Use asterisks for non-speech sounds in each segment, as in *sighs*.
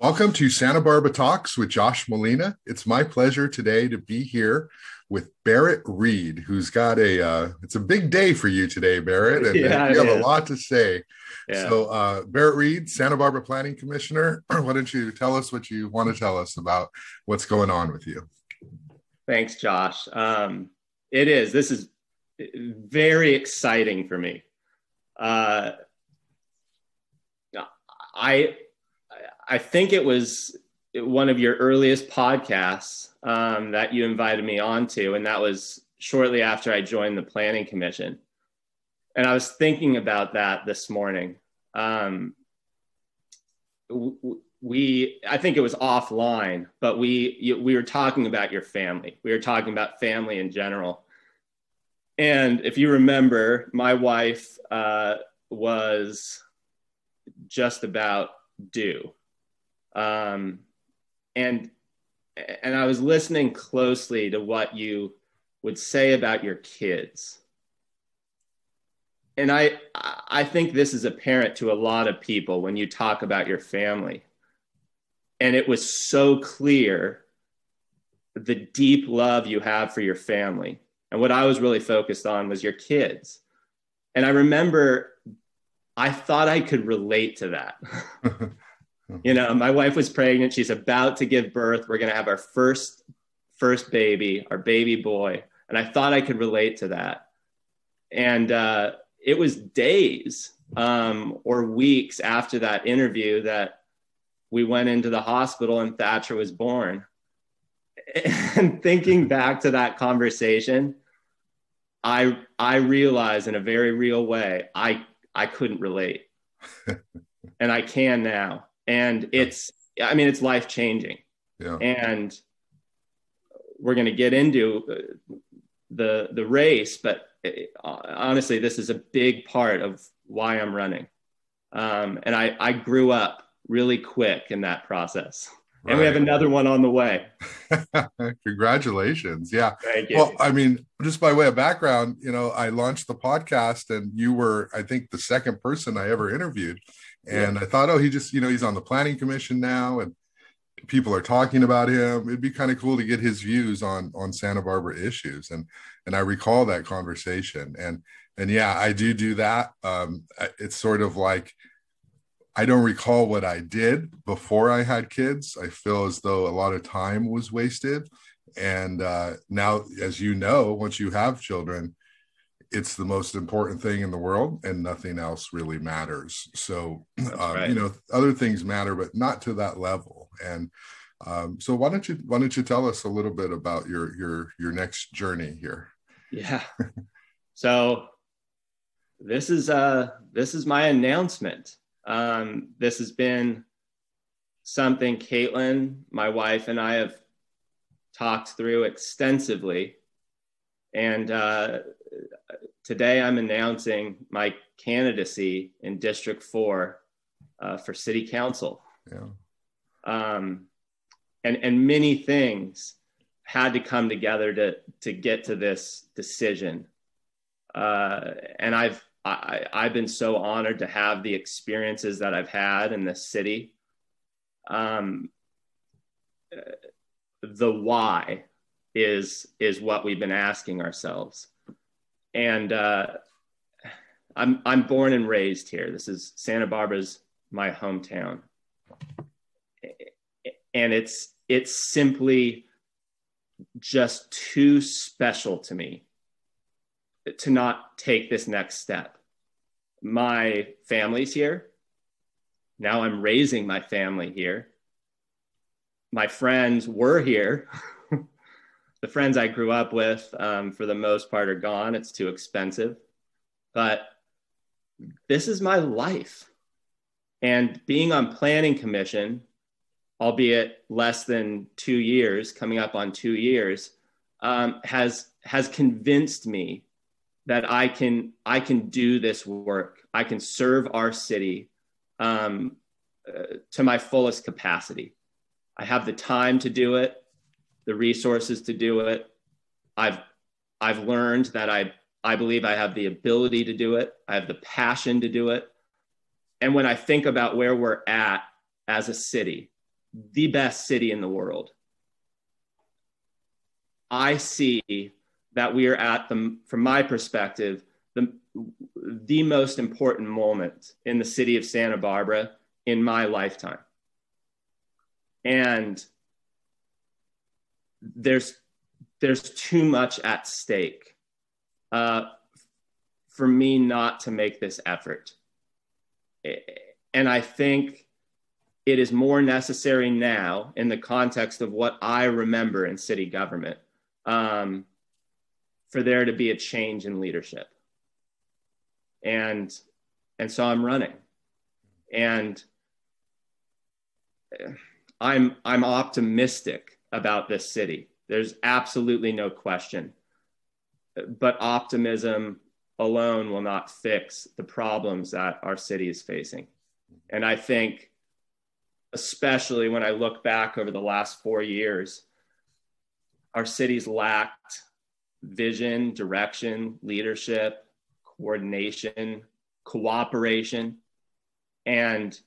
Welcome to Santa Barbara Talks with Josh Molina. It's my pleasure today to be here with Barrett Reed, who's got a uh, it's a big day for you today, Barrett, and, Yeah, you have a lot to say. Yeah. So, uh, Barrett Reed, Santa Barbara Planning Commissioner, *clears throat* why don't you tell us what you want to tell us about what's going on with you? Thanks, Josh. Um, it is. This is very exciting for me. Uh, I I think it was one of your earliest podcasts um, that you invited me onto, and that was shortly after I joined the Planning Commission. And I was thinking about that this morning. Um, we i think it was offline but we we were talking about your family we were talking about family in general and if you remember my wife uh, was just about due um, and and i was listening closely to what you would say about your kids and i i think this is apparent to a lot of people when you talk about your family and it was so clear the deep love you have for your family. And what I was really focused on was your kids. And I remember I thought I could relate to that. *laughs* you know, my wife was pregnant, she's about to give birth. We're going to have our first first baby, our baby boy, and I thought I could relate to that. And uh, it was days um, or weeks after that interview that we went into the hospital and Thatcher was born. *laughs* And thinking *laughs* back to that conversation, I I realized in a very real way I I couldn't relate. *laughs* and I can now. And it's I mean it's life changing. Yeah. And we're going to get into uh, the the race, but uh, honestly this is a big part of why I'm running. Um, and I I grew up really quick in that process. And we have another one on the way. *laughs* Congratulations. Yeah. Well, I mean, just by way of background, you know, I launched the podcast and you were, I think, the second person I ever interviewed. And I thought, oh, he just, you know, he's on the planning commission now and people are talking about him. It'd be kind of cool to get his views on on Santa Barbara issues. And and I recall that conversation. And and yeah, I do do that. Um, it's sort of like I don't recall what I did before I had kids. I feel as though a lot of time was wasted. And uh, now, as you know, once you have children, it's the most important thing in the world, and nothing else really matters. So, *clears throat* um, right. you know, other things matter, but not to that level. And um, so, why don't you why don't you tell us a little bit about your your your next journey here? Yeah. so this is uh this is my announcement. Um, this has been something Caitlin, my wife, and I have talked through extensively. And uh, today I'm announcing my candidacy in District 4 uh, for City Council Yeah, um, and and many things had to come together to to get to this decision. Uh, and I've I, I've been so honored to have the experiences that I've had in this city. Um, uh, the why is is what we've been asking ourselves, and uh, I'm I'm born and raised here. This is Santa Barbara's my hometown. And it's it's simply just too special to me to not take this next step. My family's here. Now i'm raising my family here. My friends were here *laughs* the friends i grew up with um, for the most part are gone it's too expensive but this is my life and being on planning commission albeit less than two years, coming up on two years, um, has has convinced me that I can I can do this work. I can serve our city um, uh, to my fullest capacity. I have the time to do it, the resources to do it. I've I've learned that I I believe I have the ability to do it. I have the passion to do it. And when I think about where we're at as a city, the best city in the world. I see that we are at the, from my perspective, the, the most important moment in the city of Santa Barbara in my lifetime. And there's there's too much at stake uh, for me not to make this effort. And I think it is more necessary now in the context of what I remember in city government um, for there to be a change in leadership. And and so I'm running, and I'm I'm optimistic about this city. There's absolutely no question. But optimism alone will not fix the problems that our city is facing. And I think, especially when I look back over the last four years, our cities lacked vision, direction, leadership, coordination, cooperation. And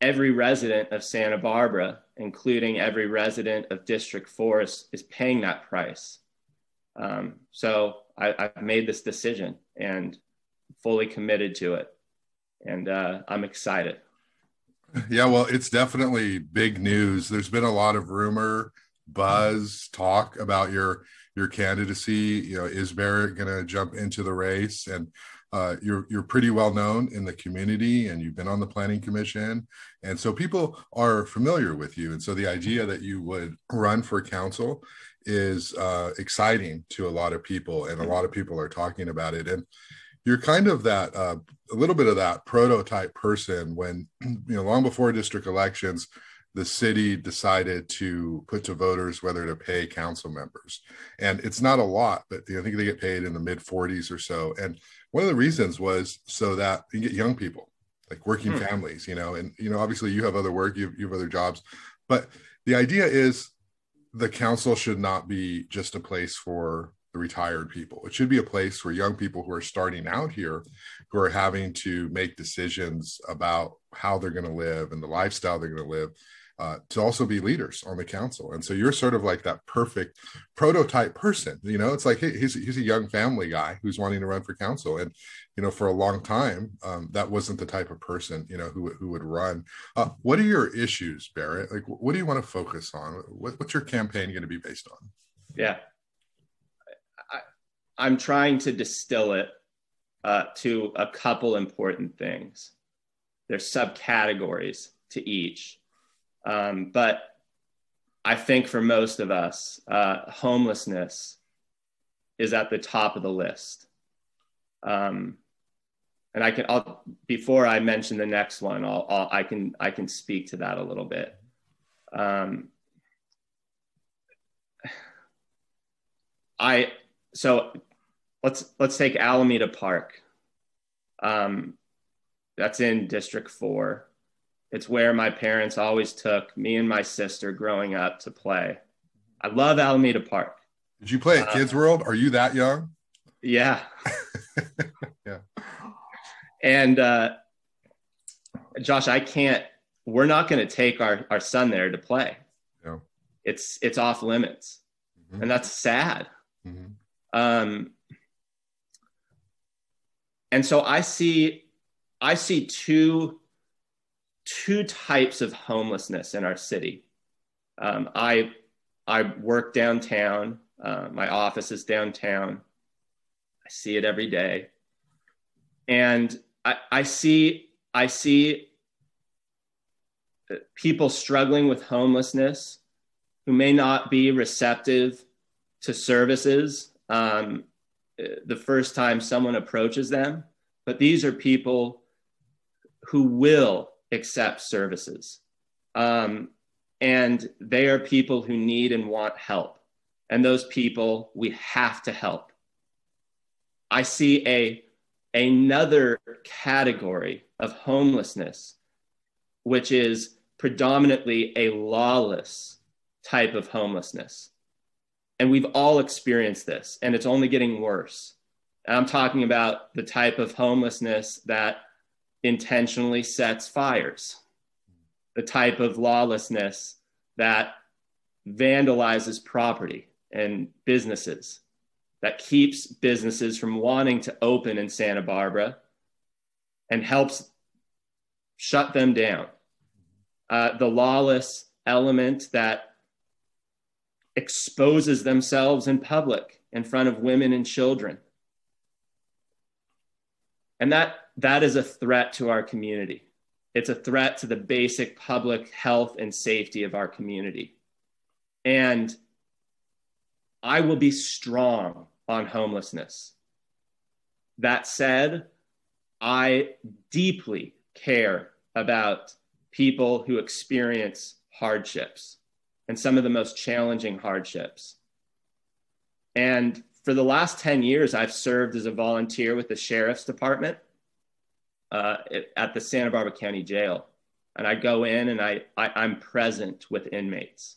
every resident of Santa Barbara, including every resident of District 4, is, is paying that price. Um, so I, have made this decision and fully committed to it. And uh, I'm excited. Yeah, well, it's definitely big news. There's been a lot of rumor, buzz, talk about your your candidacy. You know, is Barrett going to jump into the race? And uh, you're you're pretty well known in the community, and you've been on the planning commission, and so people are familiar with you. And so the idea that you would run for council is uh, exciting to a lot of people, and a lot of people are talking about it. And you're kind of that uh, a little bit of that prototype person when *clears throat* you know long before district elections the city decided to put to voters whether to pay council members. And it's not a lot, but I think they get paid in the mid 40s or so. And one of the reasons was so that you get young people, like working hmm. families, you know, and, you know, obviously you have other work, you have, you have other jobs, but the idea is the council should not be just a place for the retired people. It should be a place for young people who are starting out here, who are having to make decisions about how they're going to live and the lifestyle they're going to live uh, to also be leaders on the council. And so you're sort of like that perfect prototype person. You know, it's like hey, he's he's a young family guy who's wanting to run for council, and you know, for a long time, um, that wasn't the type of person you know who who would run. Uh, what are your issues, Barrett? Like, what do you want to focus on? What, what's your campaign going to be based on? Yeah, I, I'm trying to distill it uh, to a couple important things. There's subcategories to each um, but I think for most of us, uh, homelessness is at the top of the list. Um, and I can, I'll, before I mention the next one, I'll, I'll, i can, I can speak to that a little bit. Um, *sighs* I, so let's, let's take Alameda Park. Um, that's in District 4. It's where my parents always took me and my sister growing up to play. I love Alameda Park. Did you play at uh, Kids World? Are you that young? Yeah. *laughs* yeah. And uh, Josh, I can't. We're not going to take our our son there to play. No. It's it's off limits, mm-hmm. and that's sad. Mm-hmm. Um, and so I see I see two two types of homelessness in our city. Um, I I work downtown. Uh, my office is downtown. I see it every day, and I, I see I see people struggling with homelessness who may not be receptive to services um, the first time someone approaches them, but these are people who will accept services. Um, and they are people who need and want help. And those people we have to help. I see a, another category of homelessness, which is predominantly a lawless type of homelessness. And we've all experienced this, and it's only getting worse. And I'm talking about the type of homelessness that intentionally sets fires, the type of lawlessness that vandalizes property and businesses, that keeps businesses from wanting to open in Santa Barbara and helps shut them down. Uh, the lawless element that exposes themselves in public in front of women and children. And that, that is a threat to our community. It's a threat to the basic public health and safety of our community. And I will be strong on homelessness. That said, I deeply care about people who experience hardships and some of the most challenging hardships. And for the last 10 years, I've served as a volunteer with the sheriff's department uh, at the Santa Barbara County Jail. And I go in and I, I, am present with inmates.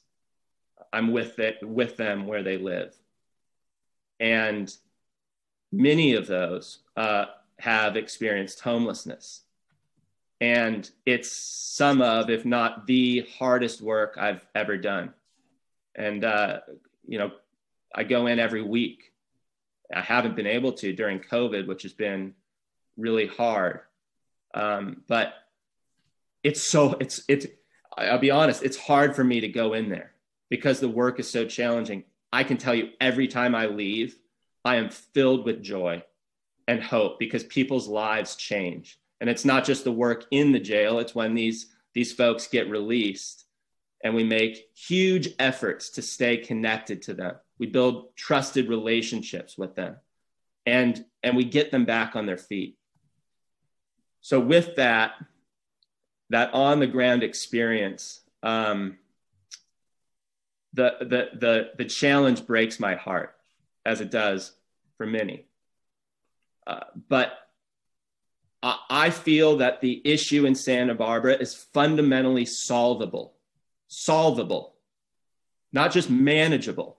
I'm with, it, with them where they live. And many of those uh, have experienced homelessness. And it's some of, if not the hardest work I've ever done. And, uh, you know, I go in every week. I haven't been able to during COVID, which has been really hard. Um, but it's so, it's, it's, I'll be honest, it's hard for me to go in there because the work is so challenging. I can tell you every time I leave, I am filled with joy and hope because people's lives change. And it's not just the work in the jail it's when these these folks get released and we make huge efforts to stay connected to them. We build trusted relationships with them and and we get them back on their feet so with that that on the ground experience um, the, the the the challenge breaks my heart as it does for many uh, but I feel that the issue in Santa Barbara is fundamentally solvable, solvable, not just manageable,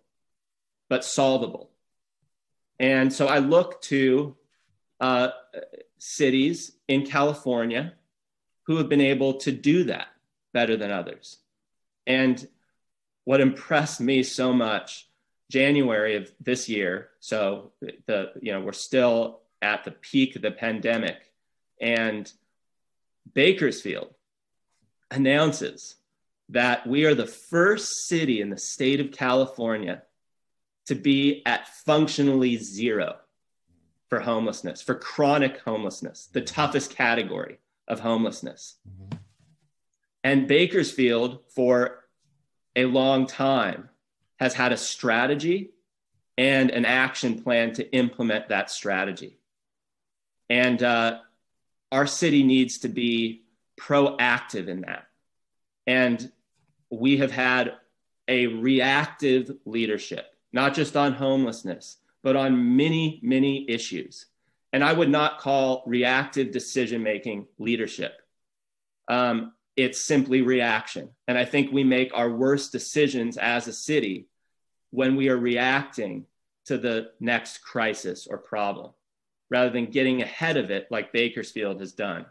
but solvable. And so I look to uh, cities in California who have been able to do that better than others. And what impressed me so much, January of this year, so the you know we're still at the peak of the pandemic and Bakersfield announces that we are the first city in the state of California to be at functionally zero for homelessness, for chronic homelessness, the toughest category of homelessness. Mm-hmm. And Bakersfield, for a long time, has had a strategy and an action plan to implement that strategy. And uh, our city needs to be proactive in that. And we have had a reactive leadership, not just on homelessness, but on many, many issues. And I would not call reactive decision making leadership. Um, it's simply reaction. And I think we make our worst decisions as a city when we are reacting to the next crisis or problem rather than getting ahead of it like Bakersfield has done.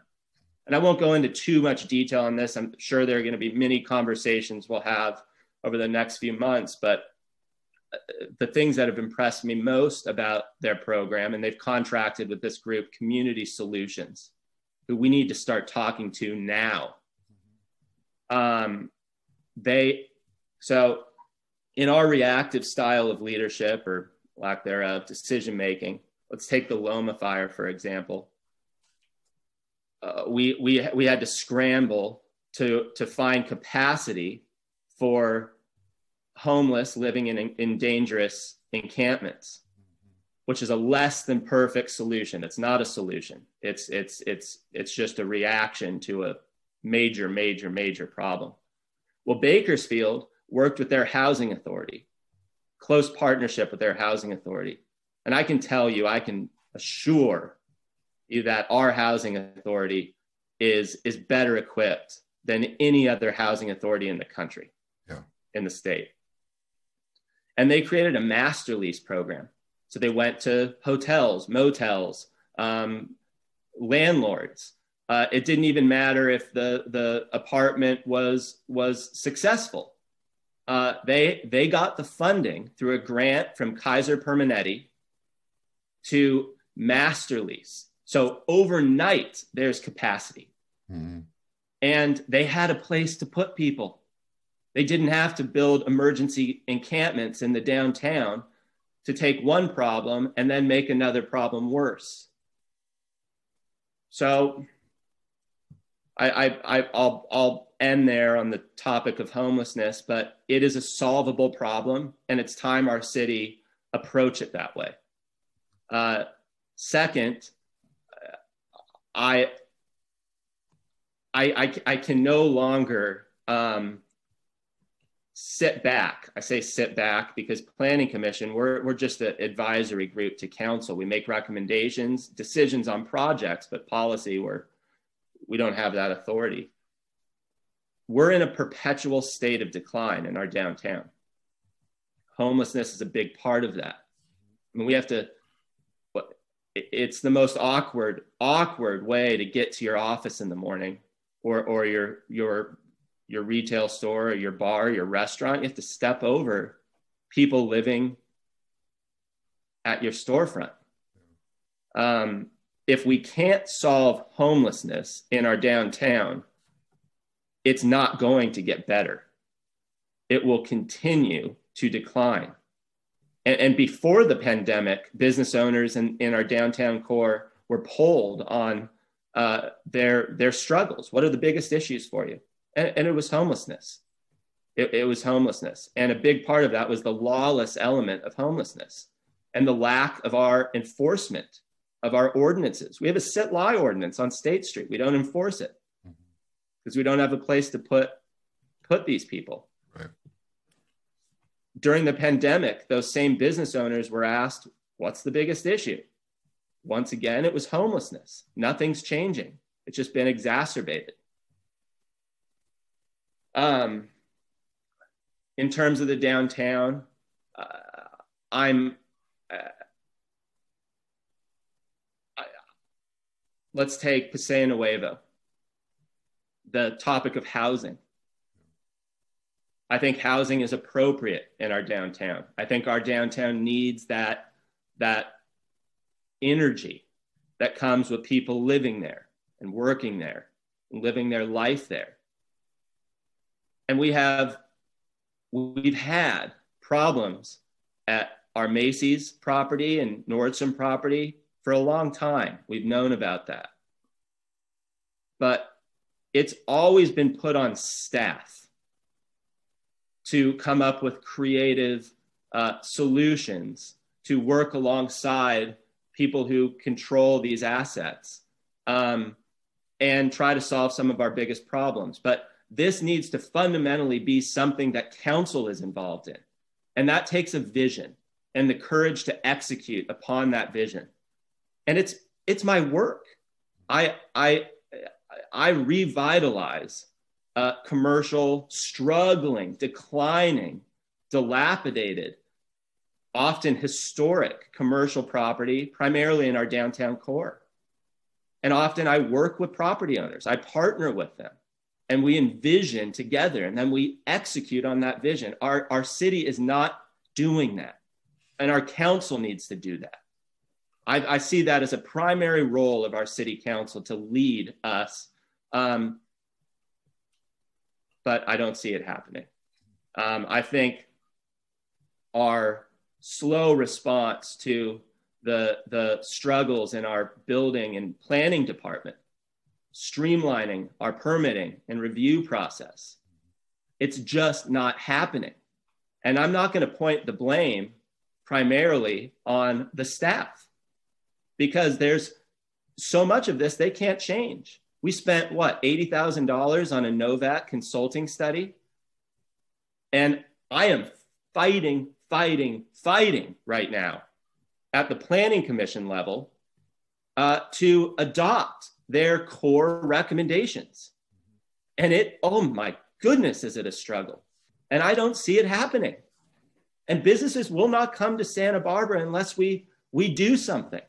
And I won't go into too much detail on this. I'm sure there are going to be many conversations we'll have over the next few months, but the things that have impressed me most about their program, and they've contracted with this group, Community Solutions, who we need to start talking to now. Um, they, so in our reactive style of leadership or lack thereof, decision making, let's take the Loma fire, for example. Uh, we, we, we had to scramble to, to find capacity for homeless living in, in dangerous encampments, which is a less than perfect solution. It's not a solution. It's, it's, it's, it's just a reaction to a major, major, major problem. Well, Bakersfield worked with their housing authority, close partnership with their housing authority and I can tell you, I can assure you that our housing authority is, is better equipped than any other housing authority in the country, yeah. in the state. And they created a master lease program. So they went to hotels, motels, um, landlords, Uh, it didn't even matter if the the apartment was was successful. Uh, they they got the funding through a grant from Kaiser Permanente to master lease. So overnight, there's capacity, mm-hmm. and they had a place to put people. They didn't have to build emergency encampments in the downtown to take one problem and then make another problem worse. So I, I, I'll, I'll end there on the topic of homelessness, but it is a solvable problem, and it's time our city approach it that way. Uh, second, I, I, I, I can no longer um, sit back. I say sit back because planning commission, we're, we're just an advisory group to council. We make recommendations, decisions on projects, but policy, we're, we don't have that authority. We're in a perpetual state of decline in our downtown. Homelessness is a big part of that. I mean, we have to, it's the most awkward, awkward way to get to your office in the morning or, or your, your, your retail store or your bar, your restaurant. You have to step over people living at your storefront. Um, if we can't solve homelessness in our downtown, it's not going to get better. It will continue to decline. And, and before the pandemic, business owners in, in our downtown core were polled on uh, their, their struggles. What are the biggest issues for you? And, and it was homelessness. It, it was homelessness. And a big part of that was the lawless element of homelessness and the lack of our enforcement of our ordinances. We have a sit lie ordinance on State Street. We don't enforce it mm-hmm. because we don't have a place to put put these people. Right. During the pandemic, those same business owners were asked, "What's the biggest issue?" Once again, it was homelessness. Nothing's changing. It's just been exacerbated. Um, in terms of the downtown, uh, I'm uh, let's take Paseo Nuevo, the topic of housing. I think housing is appropriate in our downtown. I think our downtown needs that, that energy that comes with people living there and working there and living their life there. And we have, we've had problems at our Macy's property and Nordstrom property for a long time. We've known about that. But it's always been put on staff to come up with creative uh, solutions to work alongside people who control these assets um, and try to solve some of our biggest problems. But this needs to fundamentally be something that council is involved in. And that takes a vision and the courage to execute upon that vision and it's it's my work. I I I revitalize commercial, struggling, declining, dilapidated, often historic commercial property, primarily in our downtown core. And often I work with property owners. I partner with them and we envision together and then we execute on that vision. Our, our city is not doing that. And our council needs to do that. I, I, see that as a primary role of our city council to lead us. Um, but I don't see it happening. Um, I think our slow response to the, the struggles in our building and planning department, streamlining our permitting and review process, it's just not happening. And I'm not going to point the blame primarily on the staff because there's so much of this they can't change. We spent what, $80,000 on a Novak consulting study? And I am fighting, fighting, fighting right now at the planning commission level uh, to adopt their core recommendations. And it, oh my goodness, is it a struggle? And I don't see it happening. And businesses will not come to Santa Barbara unless we, we do something.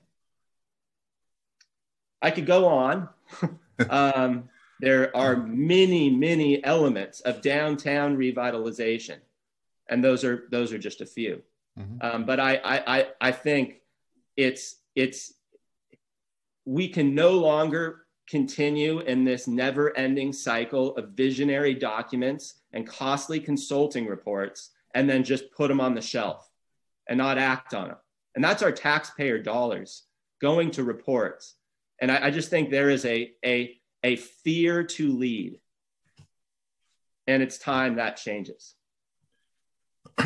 I could go on. *laughs* um, there are many, many elements of downtown revitalization, and those are those are just a few. Mm-hmm. Um, but I, I I think it's it's we can no longer continue in this never-ending cycle of visionary documents and costly consulting reports, and then just put them on the shelf and not act on them. And that's our taxpayer dollars going to reports. And I, I just think there is a a a fear to lead. And it's time that changes.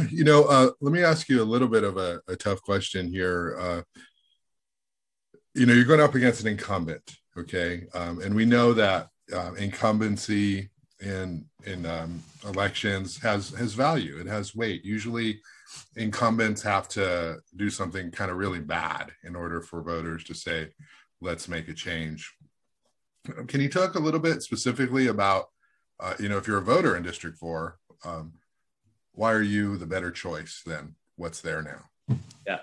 You know, uh, let me ask you a little bit of a, a tough question here. Uh, you know, you're going up against an incumbent, okay? Um, and we know that uh, incumbency in in um, elections has has value. It has weight. Usually, incumbents have to do something kind of really bad in order for voters to say, "Let's make a change." Can you talk a little bit specifically about, uh, you know, if you're a voter in District 4, um, why are you the better choice than what's there now? Yeah.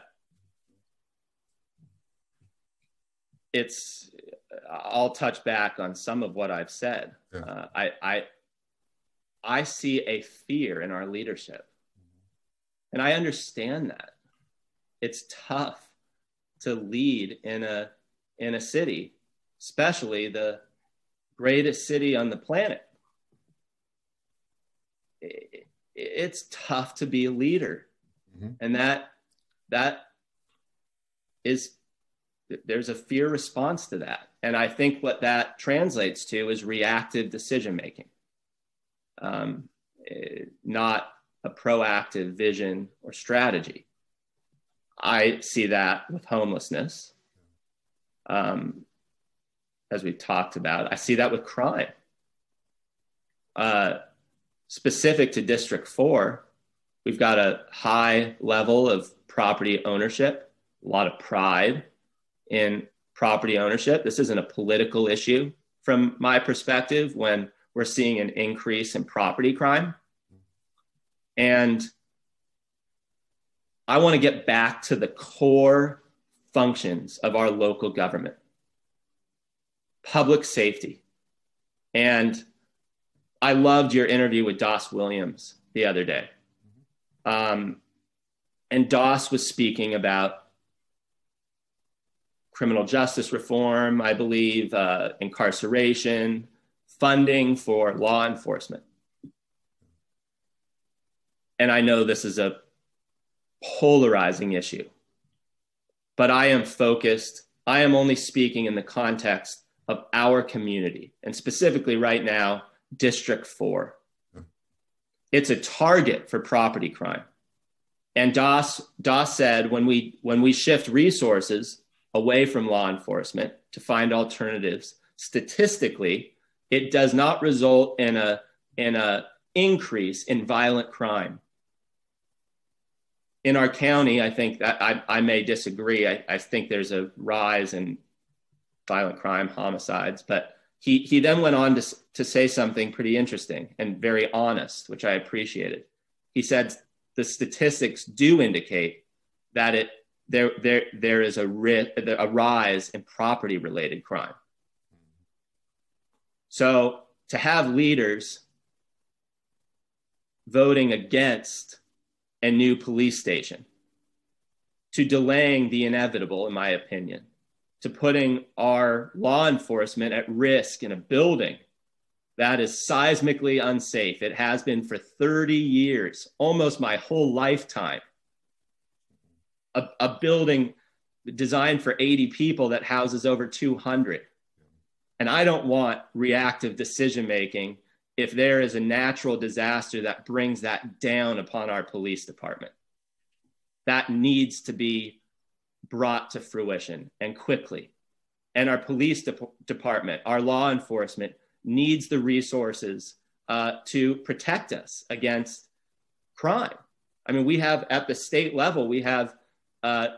It's, I'll touch back on some of what I've said. Yeah. Uh, I, I, I see a fear in our leadership. And I understand that. It's tough to lead in a in a city especially the greatest city on the planet. It's tough to be a leader. Mm-hmm. And that that is there's a fear response to that. And I think what that translates to is reactive decision making, um, eh, not a proactive vision or strategy. I see that with homelessness. Um, as we've talked about. I see that with crime. Uh, specific to District 4, we've got a high level of property ownership, a lot of pride in property ownership. This isn't a political issue from my perspective when we're seeing an increase in property crime. And I want to get back to the core functions of our local government public safety. And I loved your interview with Das Williams the other day. Um, and Das was speaking about criminal justice reform, I believe, uh, incarceration, funding for law enforcement. And I know this is a polarizing issue, but I am focused. I am only speaking in the context of our community, and specifically right now, District 4. It's a target for property crime. And Das, Das said when we, when we shift resources away from law enforcement to find alternatives, statistically, it does not result in a, in a increase in violent crime. In our county, I think that I, I may disagree. I, I think there's a rise in violent crime, homicides. But he, he then went on to, to say something pretty interesting and very honest, which I appreciated. He said the statistics do indicate that it there there there is a, ri- a rise in property related crime. So to have leaders voting against a new police station, to delaying the inevitable, in my opinion, to putting our law enforcement at risk in a building that is seismically unsafe. It has been for 30 years, almost my whole lifetime. A, a building designed for 80 people that houses over 200. And I don't want reactive decision making if there is a natural disaster that brings that down upon our police department. That needs to be brought to fruition and quickly. And our police de- department, our law enforcement needs the resources uh, to protect us against crime. I mean, we have at the state level, we have uh,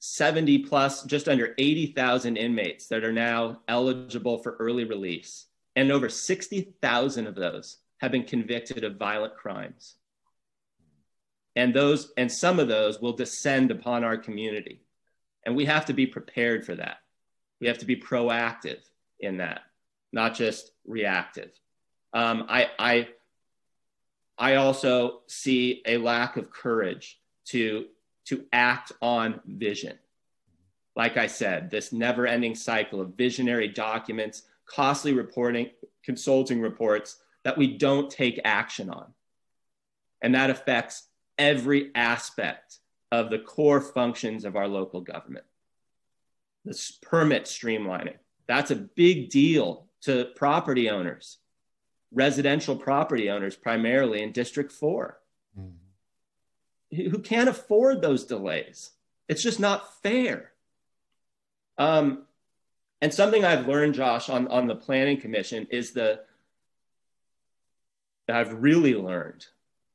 70 plus, just under 80,000 inmates that are now eligible for early release. And over 60,000 of those have been convicted of violent crimes and those and some of those will descend upon our community and we have to be prepared for that We have to be proactive in that, not just reactive. Um, I, I, I also see a lack of courage to, to act on vision. Like I said, this never ending cycle of visionary documents, costly reporting, consulting reports that we don't take action on. And that affects every aspect of the core functions of our local government. This permit streamlining, that's a big deal to property owners, residential property owners, primarily in District 4, mm-hmm. Who can't afford those delays. It's just not fair. Um, and something I've learned, Josh, on, on the Planning Commission is the, that I've really learned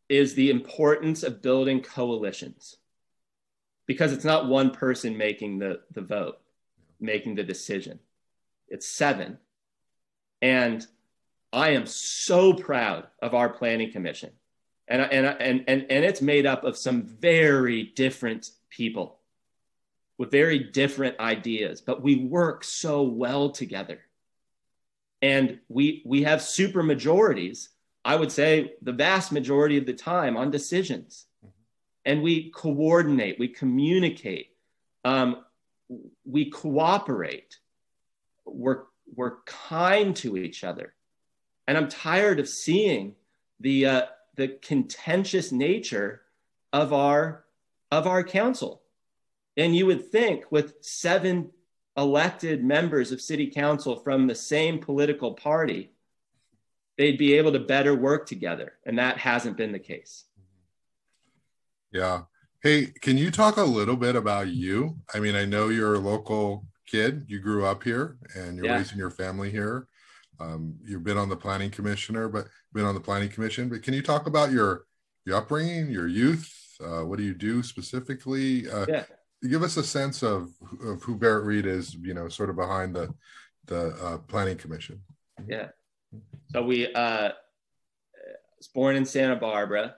is the importance of building coalitions because it's not one person making the, the vote, making the decision. It's seven. And I am so proud of our planning commission. And, and, and, and, and it's made up of some very different people with very different ideas, but we work so well together. And we, we have super majorities, I would say the vast majority of the time on decisions and we coordinate, we communicate, um, we cooperate, we're, we're kind to each other. And I'm tired of seeing the, uh, the contentious nature of our, of our council. And you would think with seven elected members of city council from the same political party, they'd be able to better work together. And that hasn't been the case. Yeah. Hey, can you talk a little bit about you? I mean, I know you're a local kid. You grew up here and you're yeah. raising your family here. Um, you've been on the planning commissioner, but been on the planning commission. But can you talk about your your upbringing, your youth? Uh, what do you do specifically? Uh, yeah. Give us a sense of of who Barrett Reed is. You know, sort of behind the the uh, planning commission. Yeah. So we uh, was born in Santa Barbara.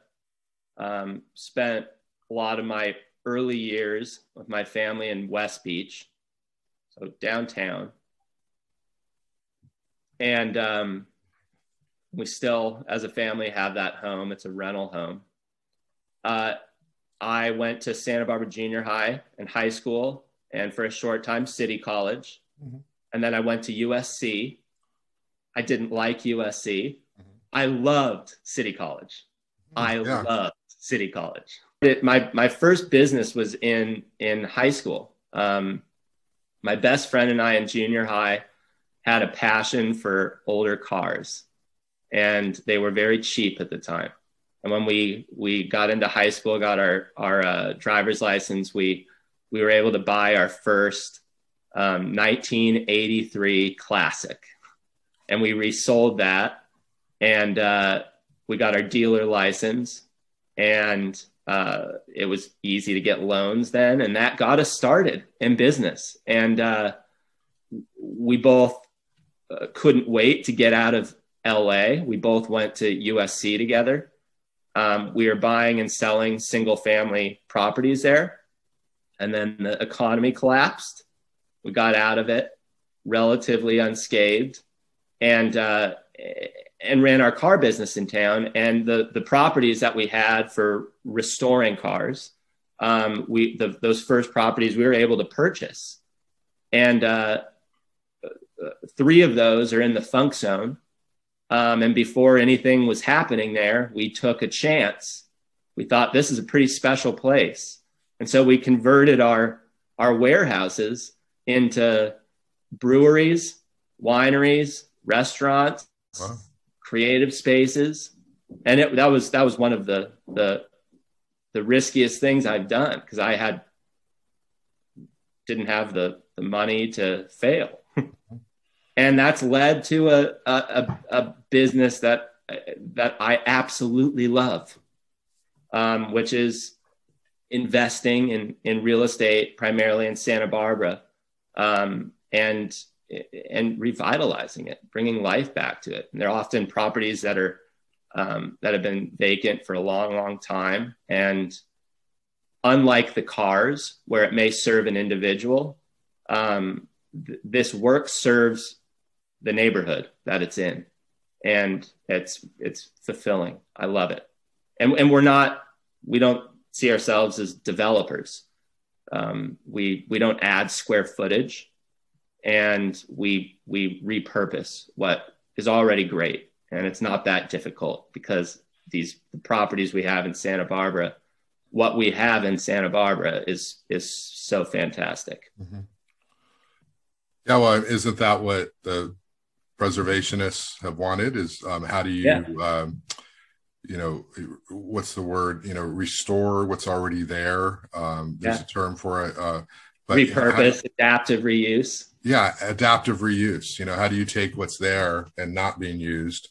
Um, spent a lot of my early years with my family in West Beach, so downtown. And um, we still, as a family, have that home. It's a rental home. Uh, I went to Santa Barbara Junior High and high school, and for a short time, City College. Mm-hmm. And then I went to USC. I didn't like USC. Mm-hmm. I loved City College. Mm-hmm. I yeah. loved City College. It, my my first business was in in high school. Um, my best friend and I in junior high had a passion for older cars, and they were very cheap at the time. And when we we got into high school, got our our uh, driver's license, we we were able to buy our first um, 1983 Classic, and we resold that, and uh, we got our dealer license, and uh, it was easy to get loans then, and that got us started in business. And uh, we both uh, couldn't wait to get out of LA. We both went to USC together. Um, we were buying and selling single family properties there. And then the economy collapsed. We got out of it relatively unscathed. And uh, and ran our car business in town. And the the properties that we had for restoring cars, um, we the, those first properties we were able to purchase, and uh, three of those are in the funk zone. Um, and before anything was happening there, we took a chance. We thought this is a pretty special place, and so we converted our our warehouses into breweries, wineries, restaurants, wow creative spaces, and it, that was that was one of the the the riskiest things I've done because I had didn't have the the money to fail, and that's led to a, a a, business that that I absolutely love, um, which is investing in in real estate primarily in Santa Barbara, um, and and revitalizing it, bringing life back to it. And they're often properties that are um, that have been vacant for a long, long time. And unlike the cars, where it may serve an individual, um, th- this work serves the neighborhood that it's in, and it's it's fulfilling. I love it, and and we're not we don't see ourselves as developers. Um, we we don't add square footage, and we we repurpose what is already great, and it's not that difficult because these the properties we have in Santa Barbara, what we have in Santa Barbara is is so fantastic. Mm-hmm. Yeah, well, isn't that what the preservationists have wanted? Is um, how do you, yeah. um, you know, what's the word? You know, restore what's already there. Um, there's yeah. a term for it. Uh, but repurpose, adaptive reuse. Yeah, adaptive reuse. You know, how do you take what's there and not being used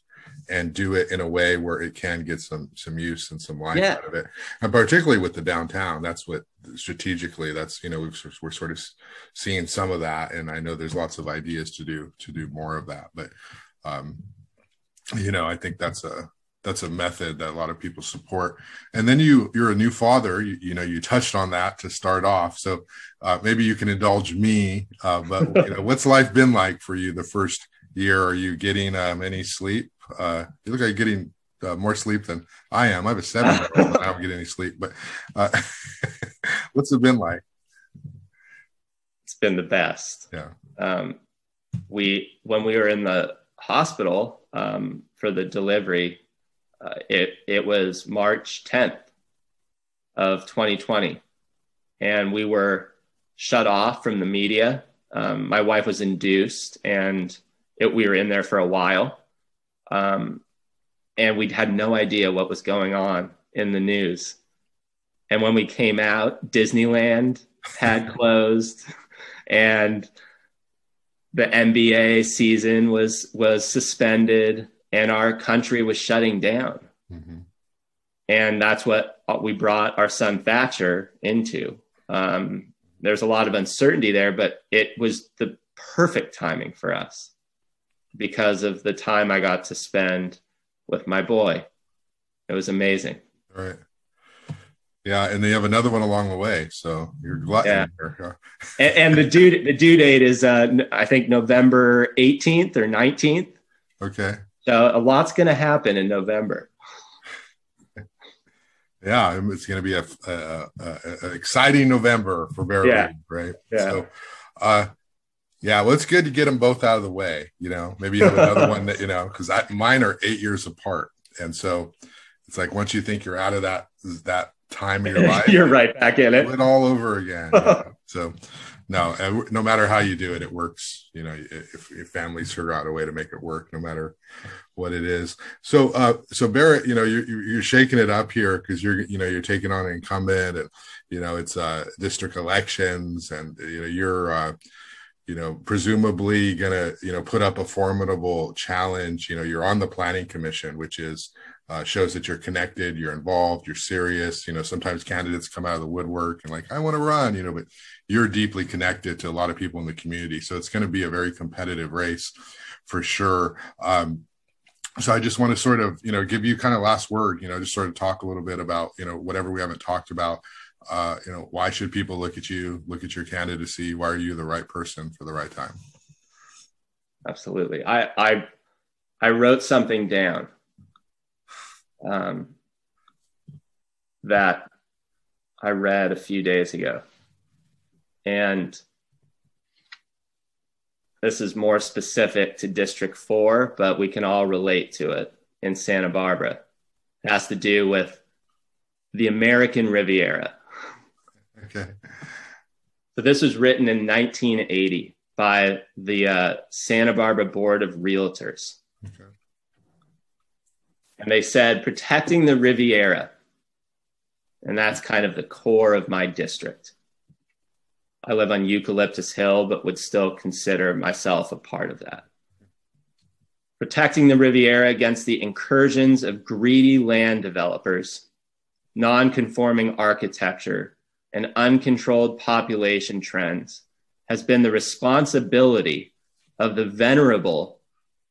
and do it in a way where it can get some some use and some life yeah. out of it. And particularly with the downtown that's what strategically that's you know we've, we're sort of seeing some of that and i know there's lots of ideas to do to do more of that. But um you know i think that's a that's a method that a lot of people support. And then you you're a new father you, you know you touched on that to start off. So uh, maybe you can indulge me uh, but you know *laughs* what's life been like for you the first year are you getting um, any sleep uh, you look like you're getting uh, more sleep than I am. I have a seven year old and I don't get any sleep. But uh, *laughs* what's it been like? It's been the best. Yeah. Um, we when we were in the hospital um, for the delivery, uh, it it was March 10th of 2020, and we were shut off from the media. Um, my wife was induced, and it, we were in there for a while um, and we'd had no idea what was going on in the news. And when we came out, Disneyland had *laughs* closed, and the NBA season was was suspended, and our country was shutting down. Mm-hmm. And that's what we brought our son Thatcher into. Um, there's a lot of uncertainty there, but it was the perfect timing for us because of the time I got to spend with my boy. It was amazing. Right. Yeah, and they have another one along the way, so you're glad. Yeah. *laughs* and, and, the due the due date is uh, I think November 18th or 19th. Okay. So a lot's going to happen in November. yeah, it's going to be a, a, a, a, exciting November for Bear yeah. League, right? Yeah. So, uh, yeah, well, it's good to get them both out of the way. You know, maybe you have another one that you know because mine are eight years apart, and so it's like once you think you're out of that that time of your *laughs* life, you're right back in it, it all over again. You know? *laughs* So, no, no matter how you do it, it works. You know, if, if families figure out a way to make it work, no matter what it is. So, uh, so Barrett, you know, you're you're shaking it up here because you're you know you're taking on an incumbent, and you know it's uh, district elections, and you know you're. Uh, you know, presumably going to, you know, put up a formidable challenge. You know, you're on the planning commission, which is uh, shows that you're connected, you're involved, you're serious. You know, sometimes candidates come out of the woodwork and like, I want to run, you know, but you're deeply connected to a lot of people in the community. So it's going to be a very competitive race for sure. Um, so I just want to sort of, you know, give you kind of last word, you know, just sort of talk a little bit about, you know, whatever we haven't talked about uh, you know, why should people look at you, look at your candidacy? Why are you the right person for the right time? Absolutely. I I I wrote something down um, that I read a few days ago, and this is more specific to District Four, but we can all relate to it in Santa Barbara. It has to do with the American Riviera Okay. So this was written in 1980 by the uh, Santa Barbara Board of Realtors. Okay. And they said protecting the Riviera. And that's kind of the core of my district. I live on Eucalyptus Hill, but would still consider myself a part of that. Protecting the Riviera against the incursions of greedy land developers, non conforming architecture, and uncontrolled population trends has been the responsibility of the venerable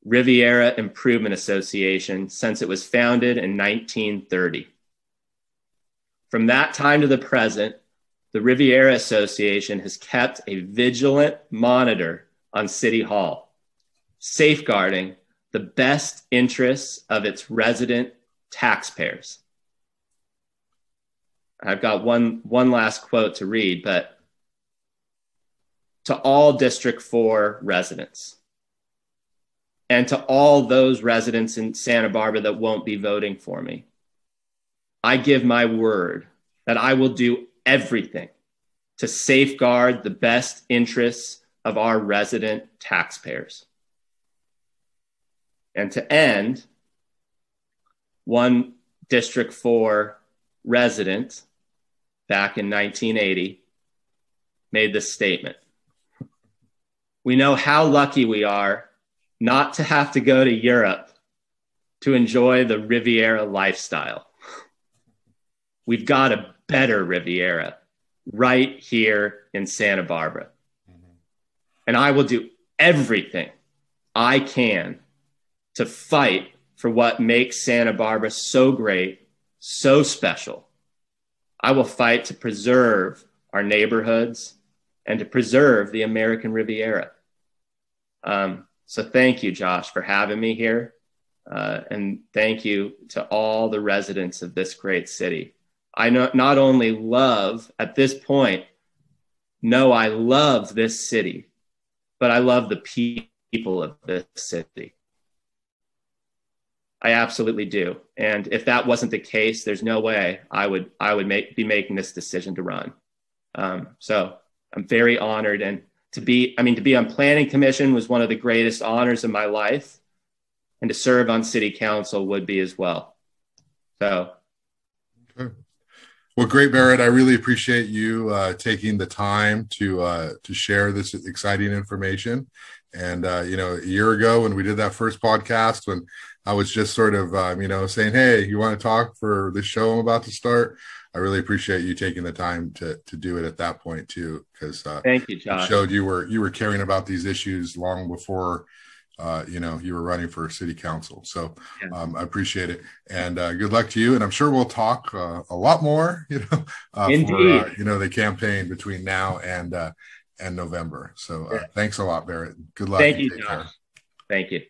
Riviera Improvement Association since it was founded in 1930. From that time to the present, the Riviera Association has kept a vigilant monitor on City Hall, safeguarding the best interests of its resident taxpayers. I've got one, one last quote to read, but to all District 4 residents and to all those residents in Santa Barbara that won't be voting for me, I give my word that I will do everything to safeguard the best interests of our resident taxpayers. And to end, one District 4 resident back in 1980 made this statement. We know how lucky we are not to have to go to Europe to enjoy the Riviera lifestyle. We've got a better Riviera right here in Santa Barbara. And I will do everything I can to fight for what makes Santa Barbara so great, so special. I will fight to preserve our neighborhoods and to preserve the American Riviera. Um, so thank you, Josh, for having me here. Uh, and thank you to all the residents of this great city. I not only love at this point, no, I love this city, but I love the people of this city. I absolutely do. And if that wasn't the case, there's no way I would I would make, be making this decision to run. Um, so I'm very honored and to be I mean to be on planning commission was one of the greatest honors of my life, and to serve on city council would be as well. So. Well, great, Barrett. I really appreciate you uh, taking the time to uh, to share this exciting information. And uh, you know, a year ago when we did that first podcast, when I was just sort of um, you know saying, "Hey, you want to talk for the show I'm about to start?" I really appreciate you taking the time to to do it at that point too, because uh, thank you, Josh. Showed you were you were caring about these issues long before uh, you know, you were running for city council. So yeah. um, I appreciate it, and uh, good luck to you. And I'm sure we'll talk uh, a lot more, *laughs* you know, uh, for uh, you know the campaign between now and uh, and November. So yeah. thanks a lot, Barrett. Good luck. Thank you, Josh. Thank you.